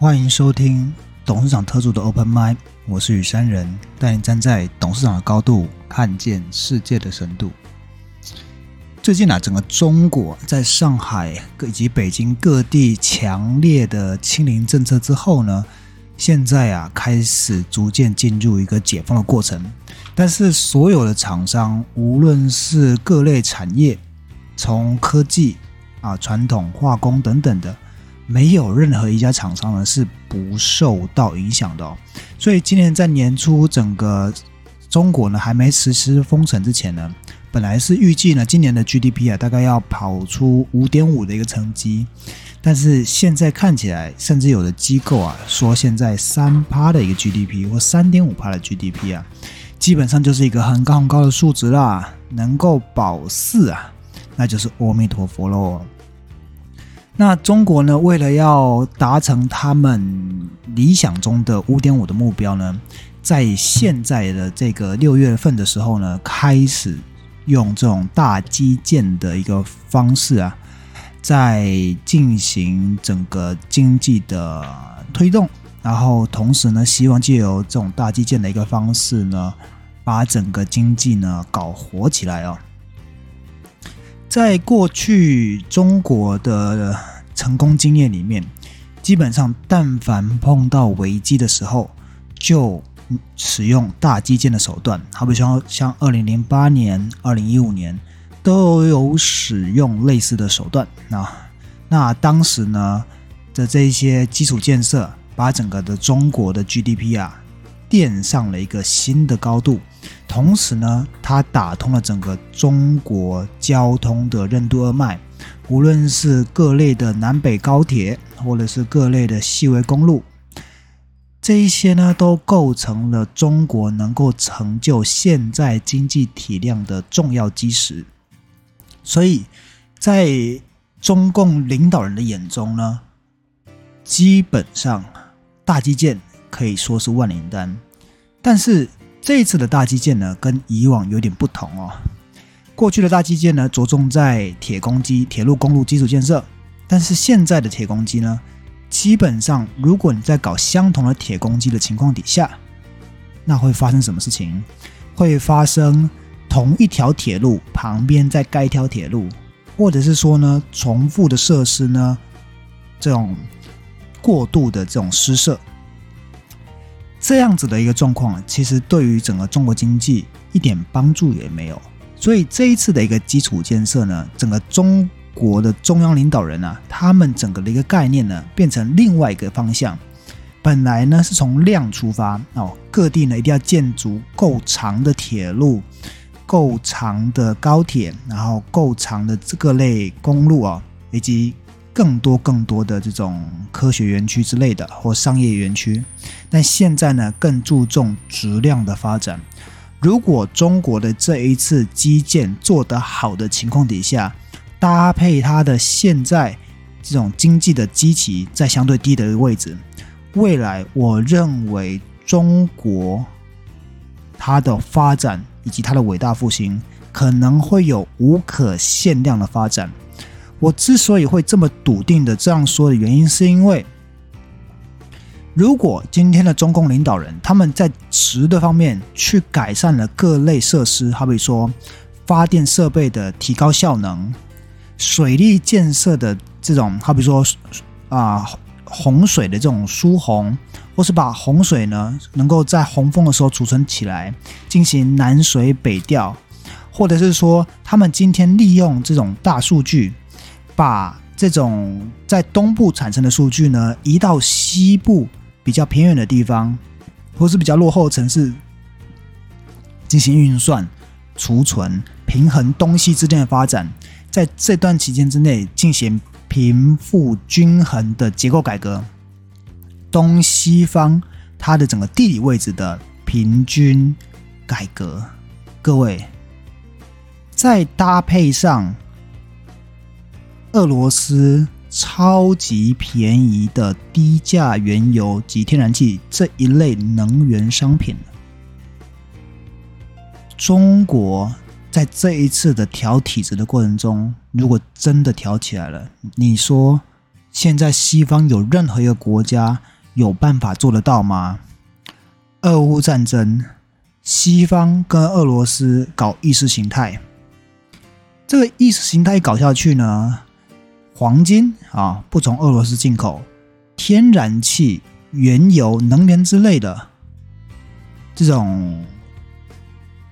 欢迎收听董事长特助的 Open Mind，我是雨山人，带你站在董事长的高度，看见世界的深度。最近啊，整个中国在上海以及北京各地强烈的清零政策之后呢，现在啊开始逐渐进入一个解封的过程。但是所有的厂商，无论是各类产业，从科技啊、传统化工等等的。没有任何一家厂商呢是不受到影响的哦，所以今年在年初整个中国呢还没实施封城之前呢，本来是预计呢今年的 GDP 啊大概要跑出五点五的一个成绩，但是现在看起来，甚至有的机构啊说现在三趴的一个 GDP 或三点五趴的 GDP 啊，基本上就是一个很高很高的数值啦，能够保四啊，那就是阿弥陀佛喽。那中国呢？为了要达成他们理想中的五点五的目标呢，在现在的这个六月份的时候呢，开始用这种大基建的一个方式啊，在进行整个经济的推动，然后同时呢，希望借由这种大基建的一个方式呢，把整个经济呢搞活起来哦。在过去中国的成功经验里面，基本上但凡碰到危机的时候，就使用大基建的手段。好比说，像二零零八年、二零一五年都有使用类似的手段。那那当时呢的这些基础建设，把整个的中国的 GDP 啊垫上了一个新的高度。同时呢，它打通了整个中国交通的任督二脉，无论是各类的南北高铁，或者是各类的细微公路，这一些呢，都构成了中国能够成就现在经济体量的重要基石。所以，在中共领导人的眼中呢，基本上大基建可以说是万灵丹，但是。这一次的大基建呢，跟以往有点不同哦。过去的大基建呢，着重在铁公基、铁路、公路基础建设，但是现在的铁公基呢，基本上如果你在搞相同的铁公基的情况底下，那会发生什么事情？会发生同一条铁路旁边再盖一条铁路，或者是说呢，重复的设施呢，这种过度的这种施设。这样子的一个状况，其实对于整个中国经济一点帮助也没有。所以这一次的一个基础建设呢，整个中国的中央领导人啊，他们整个的一个概念呢，变成另外一个方向。本来呢是从量出发哦，各地呢一定要建筑够长的铁路、够长的高铁，然后够长的这个类公路啊，以及。更多更多的这种科学园区之类的，或商业园区，但现在呢更注重质量的发展。如果中国的这一次基建做得好的情况底下，搭配它的现在这种经济的基期在相对低的位置，未来我认为中国它的发展以及它的伟大复兴可能会有无可限量的发展。我之所以会这么笃定的这样说的原因，是因为如果今天的中共领导人他们在值的方面去改善了各类设施，好比说发电设备的提高效能、水利建设的这种，好比说啊洪水的这种疏洪，或是把洪水呢能够在洪峰的时候储存起来，进行南水北调，或者是说他们今天利用这种大数据。把这种在东部产生的数据呢，移到西部比较偏远的地方，或是比较落后的城市进行运算、储存、平衡东西之间的发展，在这段期间之内进行贫富均衡的结构改革，东西方它的整个地理位置的平均改革，各位再搭配上。俄罗斯超级便宜的低价原油及天然气这一类能源商品，中国在这一次的调体制的过程中，如果真的调起来了，你说现在西方有任何一个国家有办法做得到吗？俄乌战争，西方跟俄罗斯搞意识形态，这个意识形态搞下去呢，黄金啊不从俄罗斯进口，天然气、原油、能源之类的这种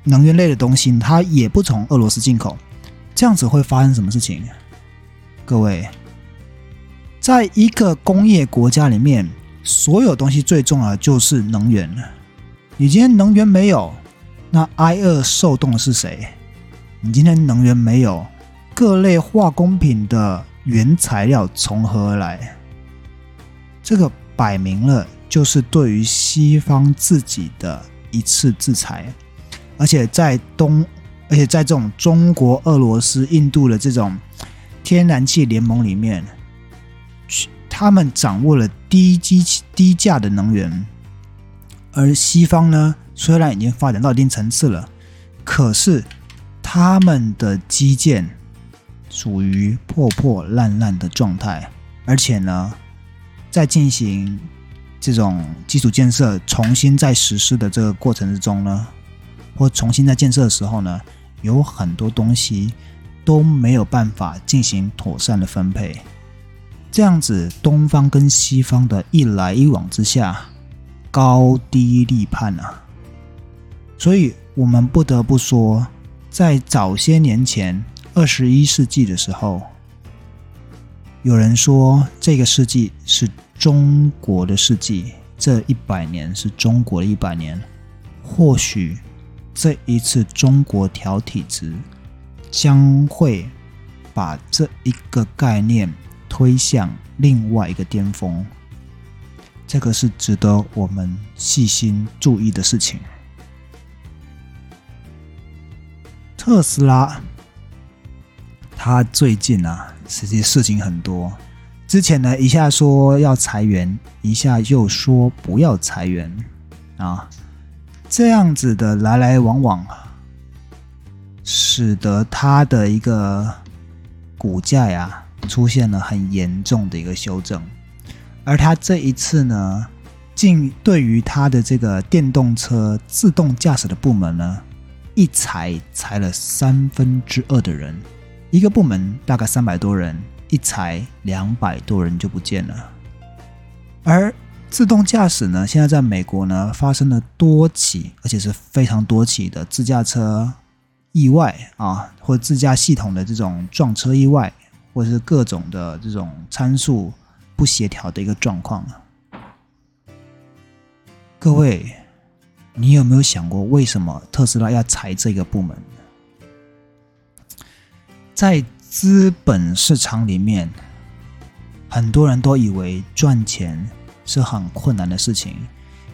能源类的东西，它也不从俄罗斯进口，这样子会发生什么事情？各位。在一个工业国家里面，所有东西最重要的就是能源你今天能源没有，那挨饿受冻的是谁？你今天能源没有，各类化工品的原材料从何而来？这个摆明了就是对于西方自己的一次制裁，而且在东，而且在这种中国、俄罗斯、印度的这种天然气联盟里面。他们掌握了低基低价的能源，而西方呢，虽然已经发展到一定层次了，可是他们的基建属于破破烂烂的状态，而且呢，在进行这种基础建设重新再实施的这个过程之中呢，或重新在建设的时候呢，有很多东西都没有办法进行妥善的分配。这样子，东方跟西方的一来一往之下，高低立判啊！所以我们不得不说，在早些年前，二十一世纪的时候，有人说这个世纪是中国的世纪，这一百年是中国的一百年。或许这一次中国调体制，将会把这一个概念。推向另外一个巅峰，这个是值得我们细心注意的事情。特斯拉，他最近啊，实际事情很多。之前呢，一下说要裁员，一下又说不要裁员啊，这样子的来来往往，使得他的一个股价呀。出现了很严重的一个修正，而他这一次呢，竟对于他的这个电动车自动驾驶的部门呢，一裁裁了三分之二的人，一个部门大概三百多人，一裁两百多人就不见了。而自动驾驶呢，现在在美国呢发生了多起，而且是非常多起的自驾车意外啊，或自驾系统的这种撞车意外。或者是各种的这种参数不协调的一个状况各位，你有没有想过，为什么特斯拉要裁这个部门？在资本市场里面，很多人都以为赚钱是很困难的事情，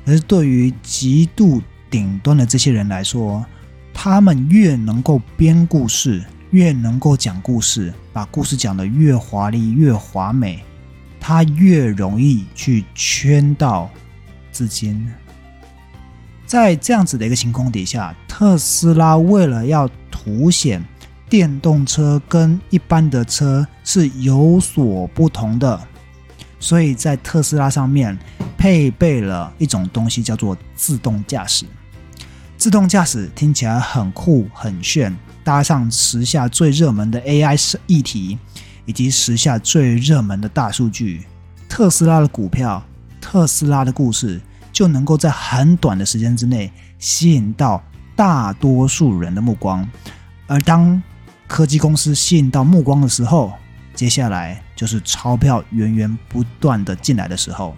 可是对于极度顶端的这些人来说，他们越能够编故事。越能够讲故事，把故事讲得越华丽、越华美，他越容易去圈到资金。在这样子的一个情况底下，特斯拉为了要凸显电动车跟一般的车是有所不同的，所以在特斯拉上面配备了一种东西，叫做自动驾驶。自动驾驶听起来很酷、很炫。搭上时下最热门的 AI 议题，以及时下最热门的大数据，特斯拉的股票、特斯拉的故事，就能够在很短的时间之内吸引到大多数人的目光。而当科技公司吸引到目光的时候，接下来就是钞票源源不断的进来的时候。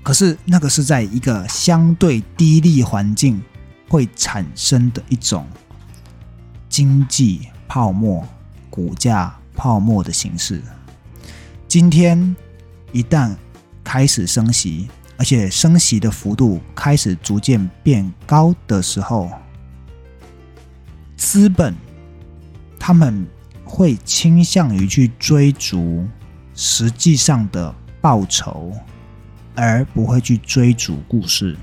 可是那个是在一个相对低利环境会产生的一种。经济泡沫、股价泡沫的形式，今天一旦开始升息，而且升息的幅度开始逐渐变高的时候，资本他们会倾向于去追逐实际上的报酬，而不会去追逐故事。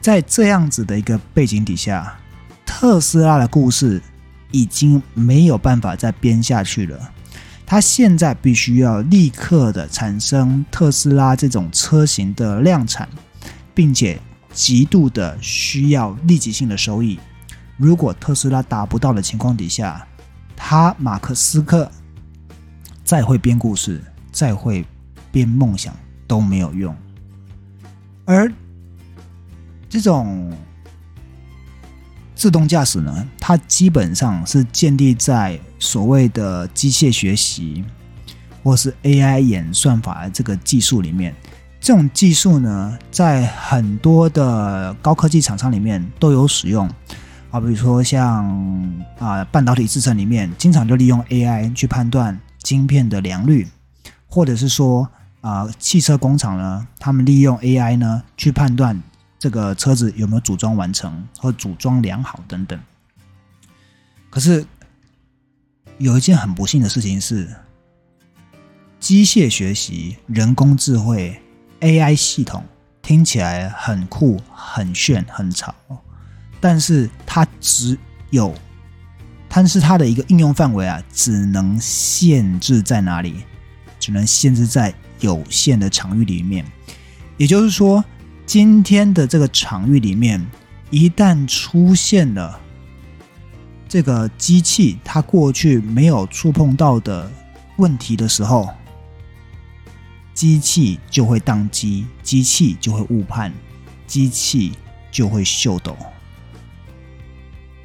在这样子的一个背景底下，特斯拉的故事。已经没有办法再编下去了。它现在必须要立刻的产生特斯拉这种车型的量产，并且极度的需要立即性的收益。如果特斯拉达不到的情况底下，他马克思克再会编故事，再会编梦想都没有用。而这种自动驾驶呢，它基本上是建立在所谓的机械学习或是 AI 演算法的这个技术里面。这种技术呢，在很多的高科技厂商里面都有使用。啊，比如说像啊半导体制程里面，经常就利用 AI 去判断晶片的良率，或者是说啊汽车工厂呢，他们利用 AI 呢去判断这个车子有没有组装完成或组装良好等等。可是有一件很不幸的事情是，机械学习、人工智慧、AI 系统听起来很酷、很炫、很潮。但是它只有，但是它的一个应用范围啊，只能限制在哪里？只能限制在有限的场域里面。也就是说，今天的这个场域里面，一旦出现了这个机器它过去没有触碰到的问题的时候，机器就会宕机，机器就会误判，机器就会秀抖。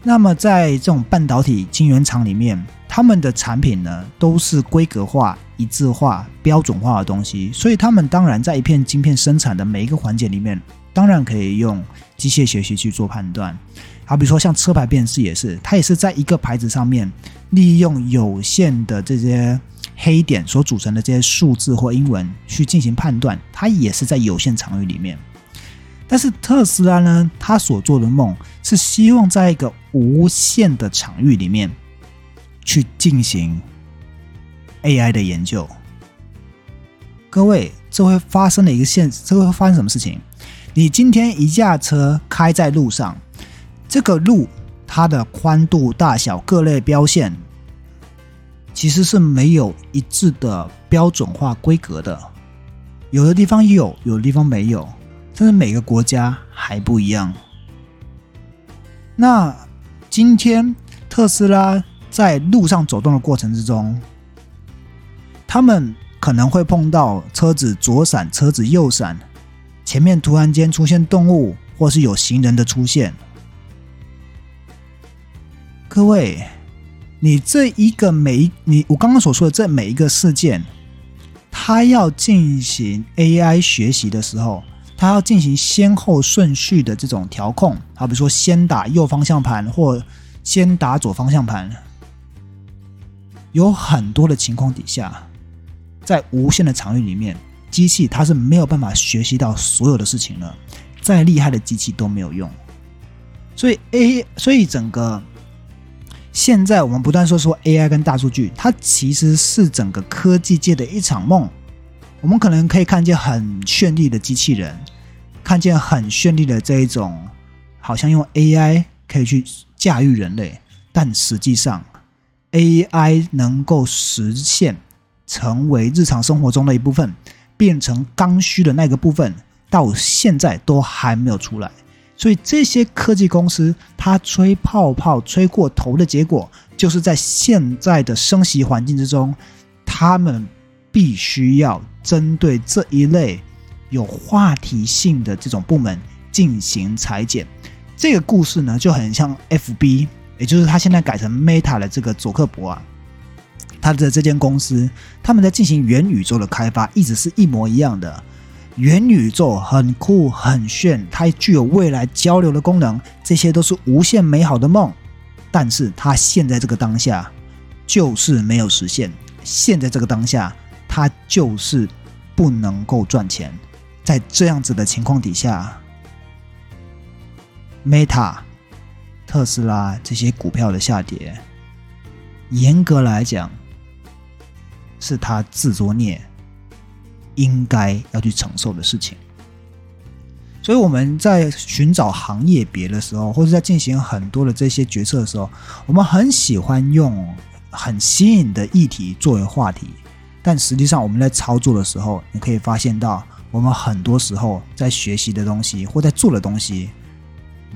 那么，在这种半导体晶圆厂里面，他们的产品呢都是规格化、一致化、标准化的东西，所以他们当然在一片晶片生产的每一个环节里面，当然可以用机械学习去做判断。好，比如说像车牌辨识也是，它也是在一个牌子上面利用有限的这些黑点所组成的这些数字或英文去进行判断，它也是在有限场域里面。但是特斯拉呢，他所做的梦是希望在一个无限的场域里面去进行 AI 的研究。各位，这会发生的一个现，这会发生什么事情？你今天一架车开在路上，这个路它的宽度、大小、各类标线，其实是没有一致的标准化规格的，有的地方有，有的地方没有。甚至每个国家还不一样。那今天特斯拉在路上走动的过程之中，他们可能会碰到车子左闪、车子右闪，前面突然间出现动物，或是有行人的出现。各位，你这一个每一你我刚刚所说的这每一个事件，它要进行 AI 学习的时候。它要进行先后顺序的这种调控，好，比如说先打右方向盘或先打左方向盘，有很多的情况底下，在无限的场域里面，机器它是没有办法学习到所有的事情了，再厉害的机器都没有用。所以 A，所以整个现在我们不断说说 AI 跟大数据，它其实是整个科技界的一场梦。我们可能可以看见很绚丽的机器人。看见很绚丽的这一种，好像用 AI 可以去驾驭人类，但实际上 AI 能够实现成为日常生活中的一部分，变成刚需的那个部分，到现在都还没有出来。所以这些科技公司，它吹泡泡吹过头的结果，就是在现在的升息环境之中，他们必须要针对这一类。有话题性的这种部门进行裁剪，这个故事呢就很像 FB，也就是他现在改成 Meta 的这个佐克伯啊，他的这间公司他们在进行元宇宙的开发，一直是一模一样的。元宇宙很酷很炫，它具有未来交流的功能，这些都是无限美好的梦，但是它现在这个当下就是没有实现，现在这个当下他就是不能够赚钱。在这样子的情况底下，Meta、特斯拉这些股票的下跌，严格来讲，是他自作孽，应该要去承受的事情。所以我们在寻找行业别的时候，或者在进行很多的这些决策的时候，我们很喜欢用很新颖的议题作为话题，但实际上我们在操作的时候，你可以发现到，我们很多时候在学习的东西或在做的东西，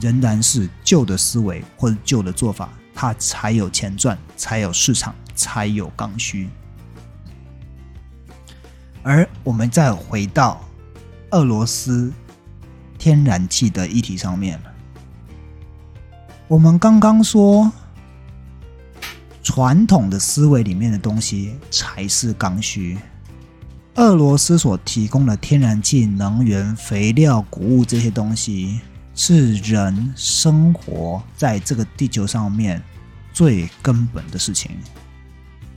仍然是旧的思维或者旧的做法，它才有钱赚，才有市场，才有刚需。而我们再回到俄罗斯天然气的议题上面我们刚刚说。传统的思维里面的东西才是刚需。俄罗斯所提供的天然气、能源、肥料、谷物这些东西，是人生活在这个地球上面最根本的事情。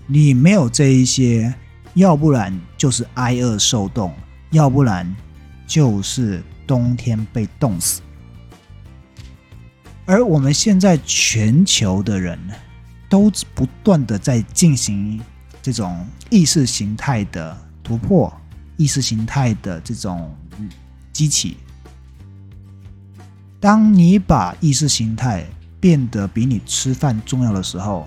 你没有这一些，要不然就是挨饿受冻，要不然就是冬天被冻死。而我们现在全球的人。都不断的在进行这种意识形态的突破，意识形态的这种激起。当你把意识形态变得比你吃饭重要的时候，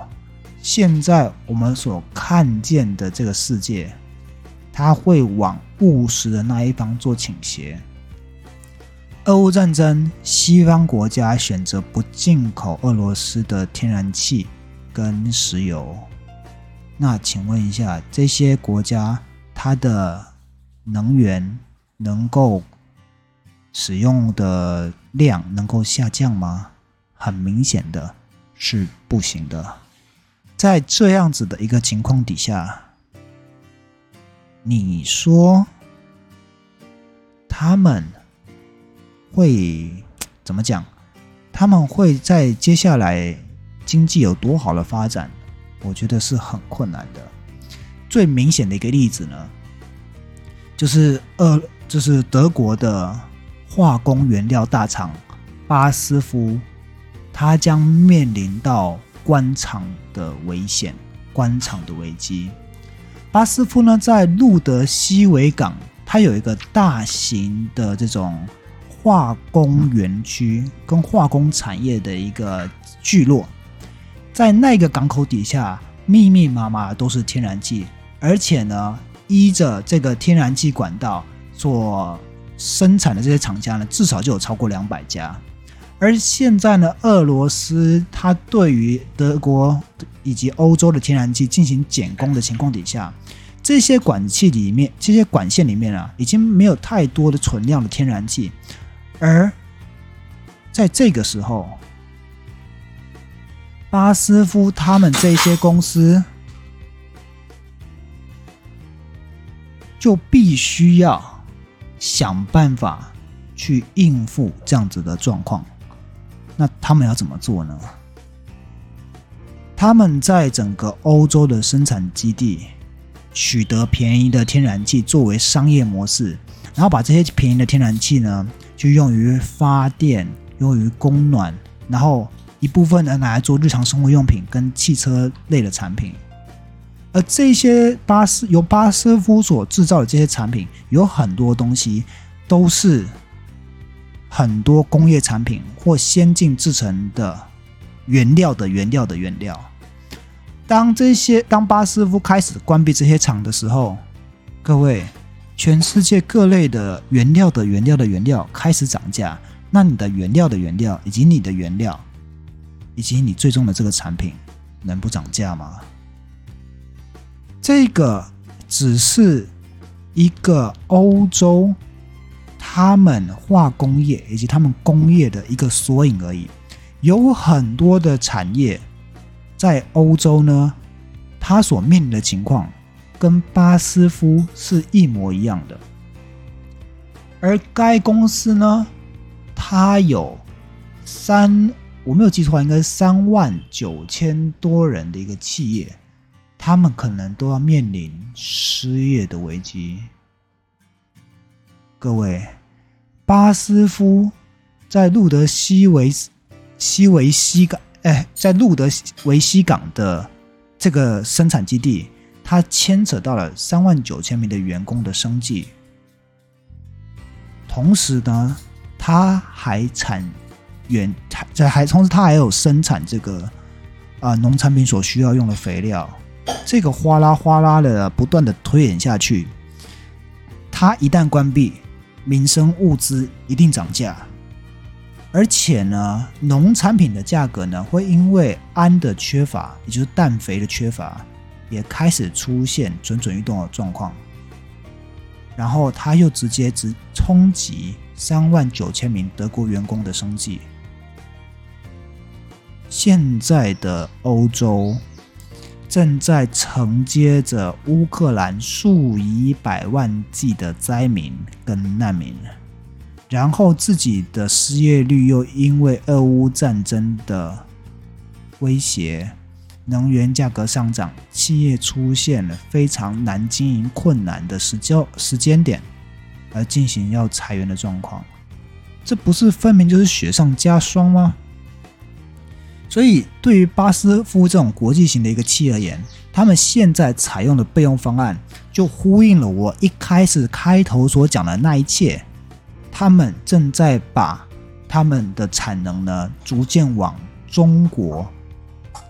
现在我们所看见的这个世界，它会往务实的那一方做倾斜。俄乌战争，西方国家选择不进口俄罗斯的天然气。跟石油，那请问一下，这些国家它的能源能够使用的量能够下降吗？很明显的是不行的。在这样子的一个情况底下，你说他们会怎么讲？他们会在接下来？经济有多好的发展，我觉得是很困难的。最明显的一个例子呢，就是呃，就是德国的化工原料大厂巴斯夫，它将面临到官厂的危险、官厂的危机。巴斯夫呢，在路德西维港，它有一个大型的这种化工园区跟化工产业的一个聚落。在那个港口底下，密密麻麻都是天然气，而且呢，依着这个天然气管道所生产的这些厂家呢，至少就有超过两百家。而现在呢，俄罗斯它对于德国以及欧洲的天然气进行减工的情况底下，这些管气里面、这些管线里面啊，已经没有太多的存量的天然气，而在这个时候。巴斯夫他们这些公司就必须要想办法去应付这样子的状况。那他们要怎么做呢？他们在整个欧洲的生产基地取得便宜的天然气作为商业模式，然后把这些便宜的天然气呢，就用于发电、用于供暖，然后。一部分呢拿来做日常生活用品跟汽车类的产品，而这些巴斯由巴斯夫所制造的这些产品，有很多东西都是很多工业产品或先进制成的原料的原料的原料。当这些当巴斯夫开始关闭这些厂的时候，各位，全世界各类的原料的原料的原料开始涨价，那你的原料的原料以及你的原料。以及你最终的这个产品能不涨价吗？这个只是一个欧洲他们化工业以及他们工业的一个缩影而已。有很多的产业在欧洲呢，它所面临的情况跟巴斯夫是一模一样的。而该公司呢，它有三。我没有记错，应该是三万九千多人的一个企业，他们可能都要面临失业的危机。各位，巴斯夫在路德西维西维西港，哎，在路德维西港的这个生产基地，它牵扯到了三万九千名的员工的生计，同时呢，它还产。远，在还同时，它还有生产这个啊农产品所需要用的肥料，这个哗啦哗啦的不断的推演下去，它一旦关闭，民生物资一定涨价，而且呢，农产品的价格呢会因为氨的缺乏，也就是氮肥的缺乏，也开始出现蠢蠢欲动的状况。然后他又直接直冲击三万九千名德国员工的生计。现在的欧洲正在承接着乌克兰数以百万计的灾民跟难民，然后自己的失业率又因为俄乌战争的威胁。能源价格上涨，企业出现了非常难经营困难的时交时间点，而进行要裁员的状况，这不是分明就是雪上加霜吗？所以，对于巴斯夫这种国际型的一个企业而言，他们现在采用的备用方案，就呼应了我一开始开头所讲的那一切。他们正在把他们的产能呢，逐渐往中国。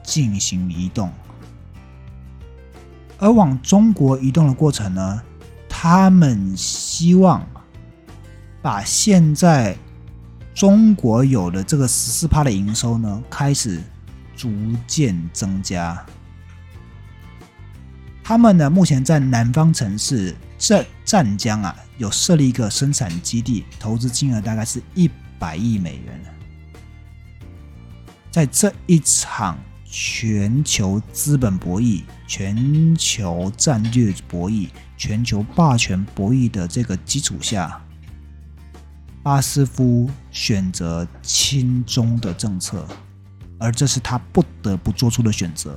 进行移动，而往中国移动的过程呢，他们希望把现在中国有的这个十四趴的营收呢，开始逐渐增加。他们呢，目前在南方城市浙湛江啊，有设立一个生产基地，投资金额大概是一百亿美元。在这一场。全球资本博弈、全球战略博弈、全球霸权博弈的这个基础下，巴斯夫选择亲中的政策，而这是他不得不做出的选择。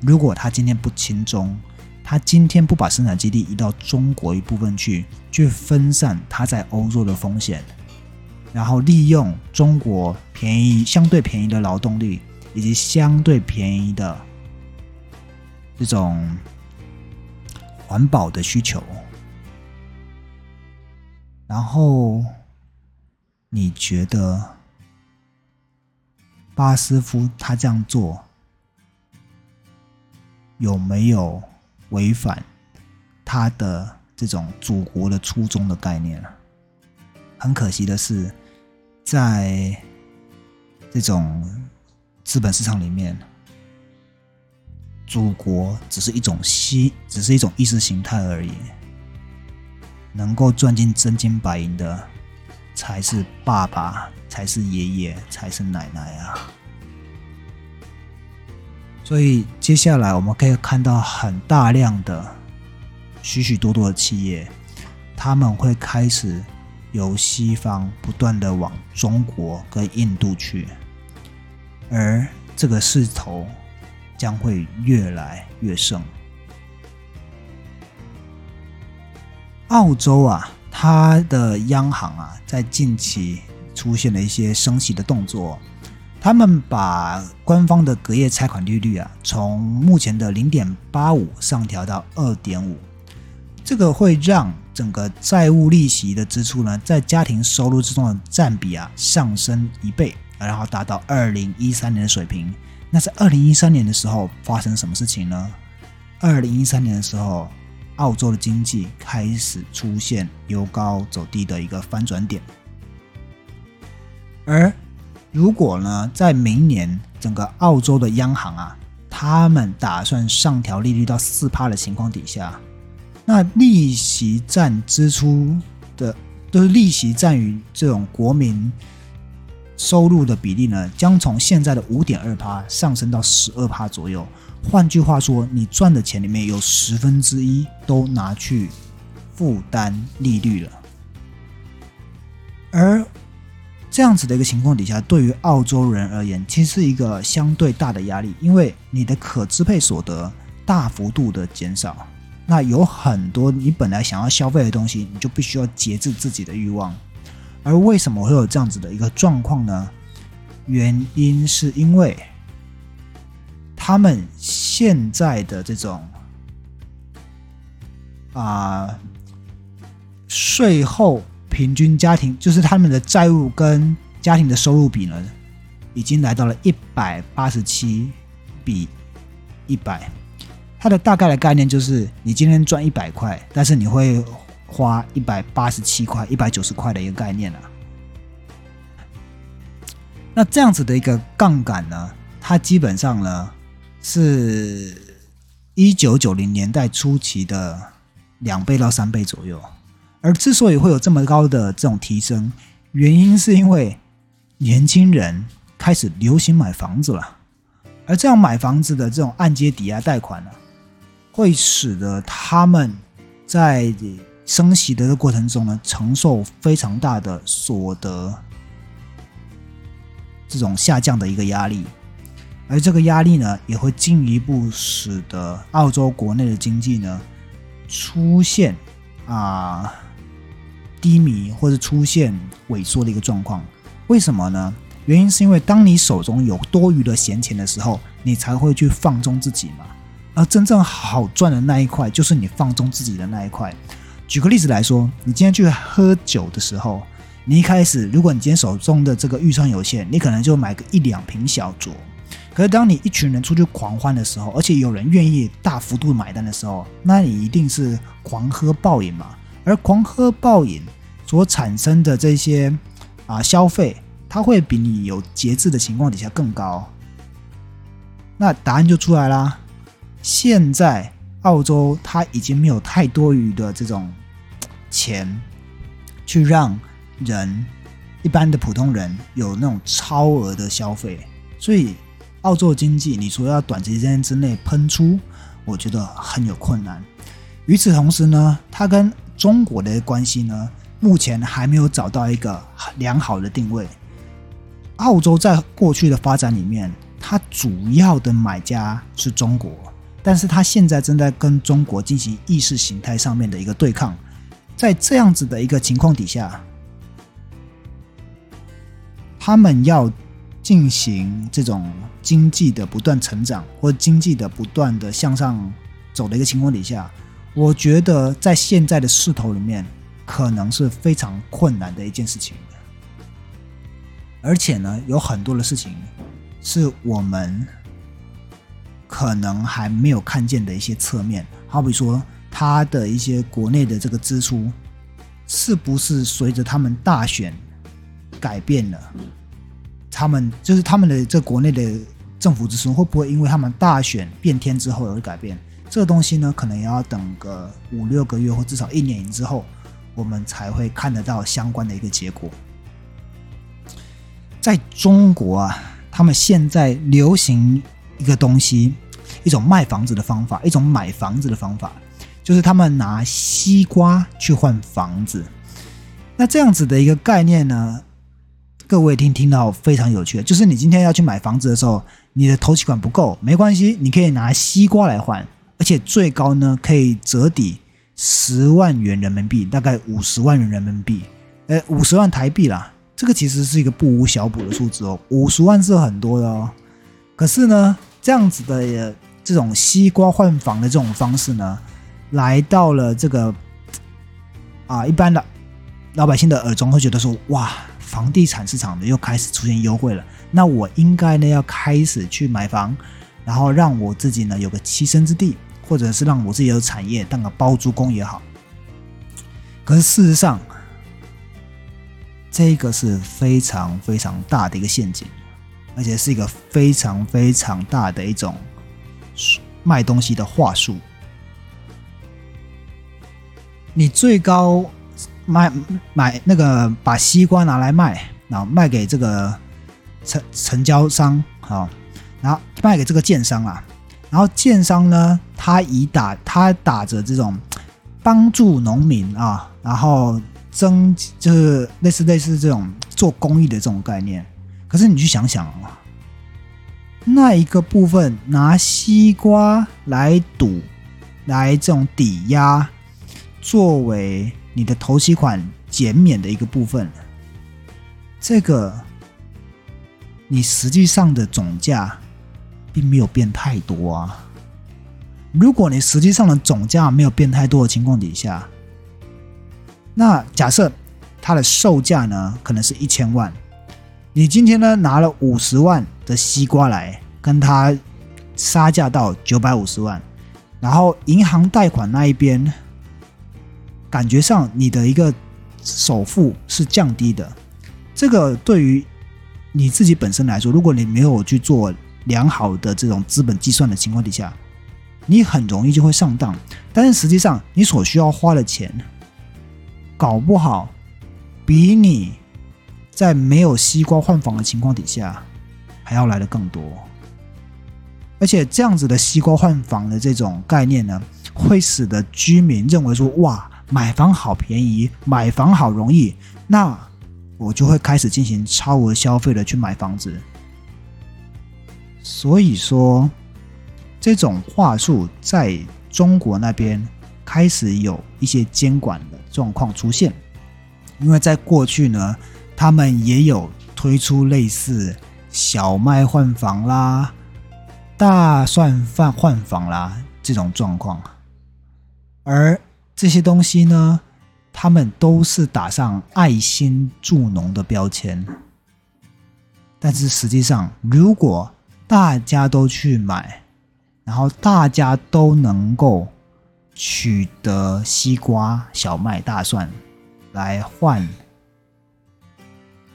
如果他今天不亲中，他今天不把生产基地移到中国一部分去，去分散他在欧洲的风险，然后利用中国便宜、相对便宜的劳动力。以及相对便宜的这种环保的需求，然后你觉得巴斯夫他这样做有没有违反他的这种祖国的初衷的概念很可惜的是，在这种。资本市场里面，祖国只是一种西，只是一种意识形态而已。能够赚进真金白银的，才是爸爸，才是爷爷，才是奶奶啊！所以接下来我们可以看到很大量的、许许多多的企业，他们会开始由西方不断的往中国跟印度去。而这个势头将会越来越盛。澳洲啊，它的央行啊，在近期出现了一些升息的动作，他们把官方的隔夜拆款利率啊，从目前的零点八五上调到二点五，这个会让整个债务利息的支出呢，在家庭收入之中的占比啊，上升一倍。然后达到二零一三年的水平。那在二零一三年的时候发生什么事情呢？二零一三年的时候，澳洲的经济开始出现由高走低的一个翻转点。而如果呢，在明年整个澳洲的央行啊，他们打算上调利率到四帕的情况底下，那利息占支出的都是利息占于这种国民。收入的比例呢，将从现在的五点二趴上升到十二趴左右。换句话说，你赚的钱里面有十分之一都拿去负担利率了。而这样子的一个情况底下，对于澳洲人而言，其实是一个相对大的压力，因为你的可支配所得大幅度的减少，那有很多你本来想要消费的东西，你就必须要节制自己的欲望。而为什么会有这样子的一个状况呢？原因是因为他们现在的这种啊税后平均家庭，就是他们的债务跟家庭的收入比呢，已经来到了一百八十七比一百。它的大概的概念就是，你今天赚一百块，但是你会花一百八十七块、一百九十块的一个概念啊。那这样子的一个杠杆呢，它基本上呢是一九九零年代初期的两倍到三倍左右。而之所以会有这么高的这种提升，原因是因为年轻人开始流行买房子了，而这样买房子的这种按揭抵押贷款呢。会使得他们在升息的过程中呢，承受非常大的所得这种下降的一个压力，而这个压力呢，也会进一步使得澳洲国内的经济呢出现啊低迷或者出现萎缩的一个状况。为什么呢？原因是因为当你手中有多余的闲钱的时候，你才会去放纵自己嘛。而真正好赚的那一块，就是你放纵自己的那一块。举个例子来说，你今天去喝酒的时候，你一开始，如果你今天手中的这个预算有限，你可能就买个一两瓶小酌。可是当你一群人出去狂欢的时候，而且有人愿意大幅度买单的时候，那你一定是狂喝暴饮嘛。而狂喝暴饮所产生的这些啊消费，它会比你有节制的情况底下更高。那答案就出来啦。现在澳洲它已经没有太多余的这种钱，去让人一般的普通人有那种超额的消费，所以澳洲经济你说要短时间之内喷出，我觉得很有困难。与此同时呢，它跟中国的关系呢，目前还没有找到一个良好的定位。澳洲在过去的发展里面，它主要的买家是中国。但是它现在正在跟中国进行意识形态上面的一个对抗，在这样子的一个情况底下，他们要进行这种经济的不断成长或经济的不断的向上走的一个情况底下，我觉得在现在的势头里面，可能是非常困难的一件事情。而且呢，有很多的事情是我们。可能还没有看见的一些侧面，好比说他的一些国内的这个支出，是不是随着他们大选改变了？他们就是他们的这国内的政府支出会不会因为他们大选变天之后而改变？这个东西呢，可能也要等个五六个月或至少一年之后，我们才会看得到相关的一个结果。在中国啊，他们现在流行一个东西。一种卖房子的方法，一种买房子的方法，就是他们拿西瓜去换房子。那这样子的一个概念呢，各位听听到非常有趣。就是你今天要去买房子的时候，你的头期款不够，没关系，你可以拿西瓜来换，而且最高呢可以折抵十万元人民币，大概五十万元人民币，呃，五十万台币啦。这个其实是一个不无小补的数字哦，五十万是很多的哦。可是呢，这样子的。这种西瓜换房的这种方式呢，来到了这个啊，一般的老百姓的耳中会觉得说：哇，房地产市场呢又开始出现优惠了。那我应该呢要开始去买房，然后让我自己呢有个栖身之地，或者是让我自己有产业当个包租公也好。可是事实上，这个是非常非常大的一个陷阱，而且是一个非常非常大的一种。卖东西的话术，你最高卖买那个把西瓜拿来卖，然后卖给这个成成交商啊，然后卖给这个建商啊，然后建商呢，他以打他打着这种帮助农民啊，然后增就是类似类似这种做公益的这种概念，可是你去想想啊。那一个部分拿西瓜来赌，来这种抵押，作为你的头期款减免的一个部分，这个你实际上的总价并没有变太多啊。如果你实际上的总价没有变太多的情况底下，那假设它的售价呢可能是一千万。你今天呢拿了五十万的西瓜来跟他杀价到九百五十万，然后银行贷款那一边，感觉上你的一个首付是降低的，这个对于你自己本身来说，如果你没有去做良好的这种资本计算的情况底下，你很容易就会上当。但是实际上，你所需要花的钱，搞不好比你在没有西瓜换房的情况底下还要来的更多。而且这样子的西瓜换房的这种概念呢，会使得居民认为说：哇，买房好便宜，买房好容易。那我就会开始进行超额消费的去买房子。所以说，这种话术在。中国那边开始有一些监管的状况出现，因为在过去呢，他们也有推出类似小麦换房啦、大蒜饭换房啦这种状况，而这些东西呢，他们都是打上爱心助农的标签，但是实际上，如果大家都去买。然后大家都能够取得西瓜、小麦、大蒜来换，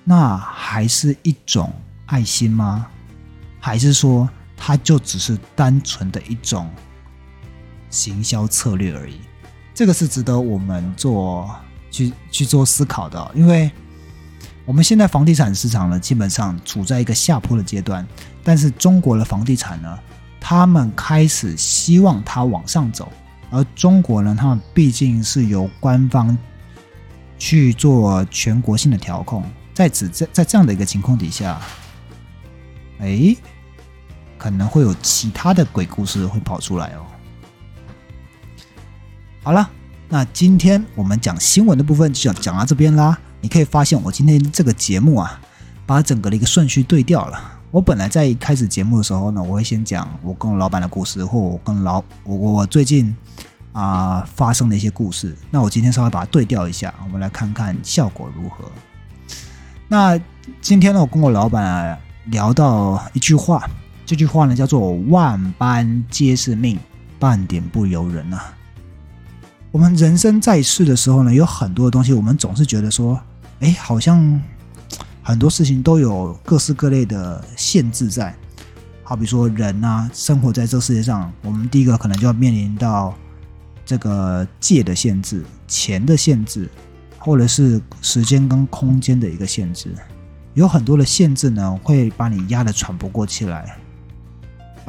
那还是一种爱心吗？还是说它就只是单纯的一种行销策略而已？这个是值得我们做去去做思考的，因为我们现在房地产市场呢，基本上处在一个下坡的阶段，但是中国的房地产呢？他们开始希望它往上走，而中国呢，他们毕竟是由官方去做全国性的调控，在此在在这样的一个情况底下，哎，可能会有其他的鬼故事会跑出来哦。好了，那今天我们讲新闻的部分就讲到这边啦。你可以发现我今天这个节目啊，把整个的一个顺序对调了。我本来在开始节目的时候呢，我会先讲我跟我老板的故事，或我跟老我我最近啊发生的一些故事。那我今天稍微把它对调一下，我们来看看效果如何。那今天呢，我跟我老板聊到一句话，这句话呢叫做“万般皆是命，半点不由人”啊。我们人生在世的时候呢，有很多的东西，我们总是觉得说，哎，好像。很多事情都有各式各类的限制在，好比说人啊，生活在这世界上，我们第一个可能就要面临到这个界的限制、钱的限制，或者是时间跟空间的一个限制。有很多的限制呢，会把你压得喘不过气来，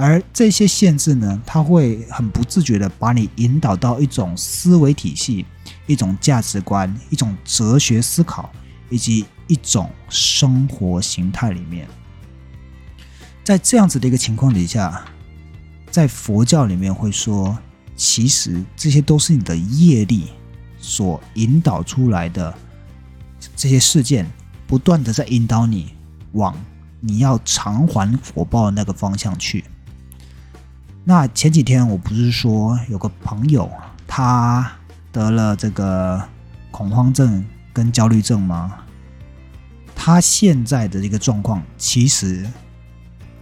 而这些限制呢，它会很不自觉的把你引导到一种思维体系、一种价值观、一种哲学思考。以及一种生活形态里面，在这样子的一个情况底下，在佛教里面会说，其实这些都是你的业力所引导出来的这些事件，不断的在引导你往你要偿还果报的那个方向去。那前几天我不是说有个朋友他得了这个恐慌症。跟焦虑症吗？他现在的这个状况，其实，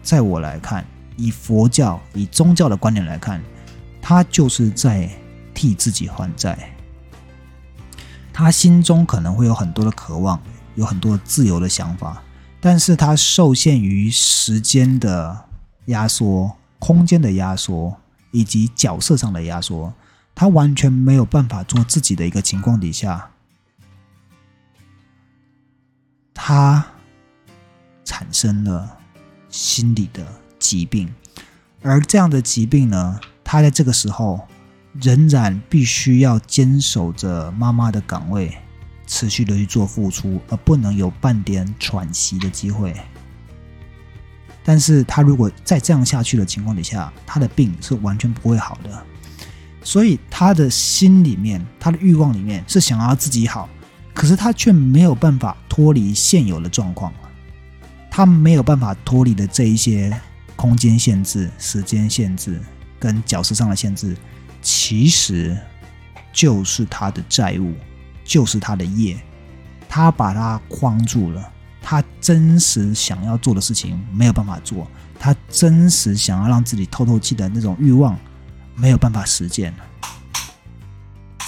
在我来看，以佛教、以宗教的观点来看，他就是在替自己还债。他心中可能会有很多的渴望，有很多自由的想法，但是他受限于时间的压缩、空间的压缩以及角色上的压缩，他完全没有办法做自己的一个情况底下。他产生了心理的疾病，而这样的疾病呢，他在这个时候仍然必须要坚守着妈妈的岗位，持续的去做付出，而不能有半点喘息的机会。但是他如果再这样下去的情况底下，他的病是完全不会好的。所以他的心里面，他的欲望里面是想要自己好。可是他却没有办法脱离现有的状况，他没有办法脱离的这一些空间限制、时间限制跟角色上的限制，其实就是他的债务，就是他的业，他把他框住了，他真实想要做的事情没有办法做，他真实想要让自己透透气的那种欲望没有办法实践。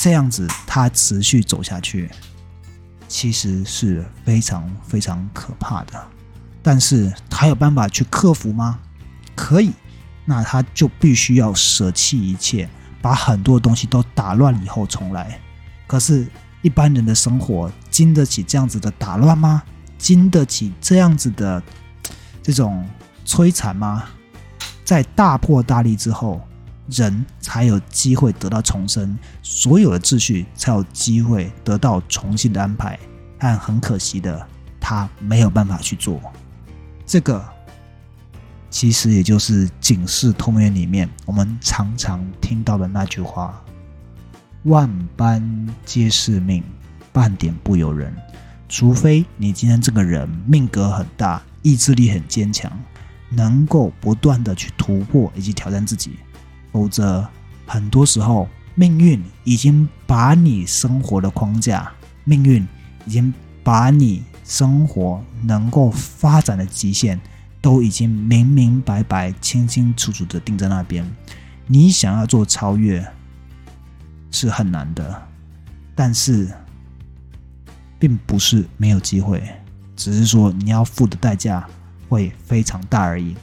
这样子，他持续走下去，其实是非常非常可怕的。但是他有办法去克服吗？可以，那他就必须要舍弃一切，把很多东西都打乱以后重来。可是，一般人的生活经得起这样子的打乱吗？经得起这样子的这种摧残吗？在大破大立之后。人才有机会得到重生，所有的秩序才有机会得到重新的安排。但很可惜的，他没有办法去做。这个其实也就是《警世通言》里面我们常常听到的那句话：“万般皆是命，半点不由人。”除非你今天这个人命格很大，意志力很坚强，能够不断的去突破以及挑战自己。否则，很多时候，命运已经把你生活的框架，命运已经把你生活能够发展的极限，都已经明明白白、清清楚楚的定在那边。你想要做超越，是很难的，但是，并不是没有机会，只是说你要付的代价会非常大而已。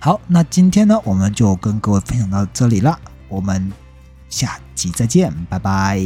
好，那今天呢，我们就跟各位分享到这里了，我们下集再见，拜拜。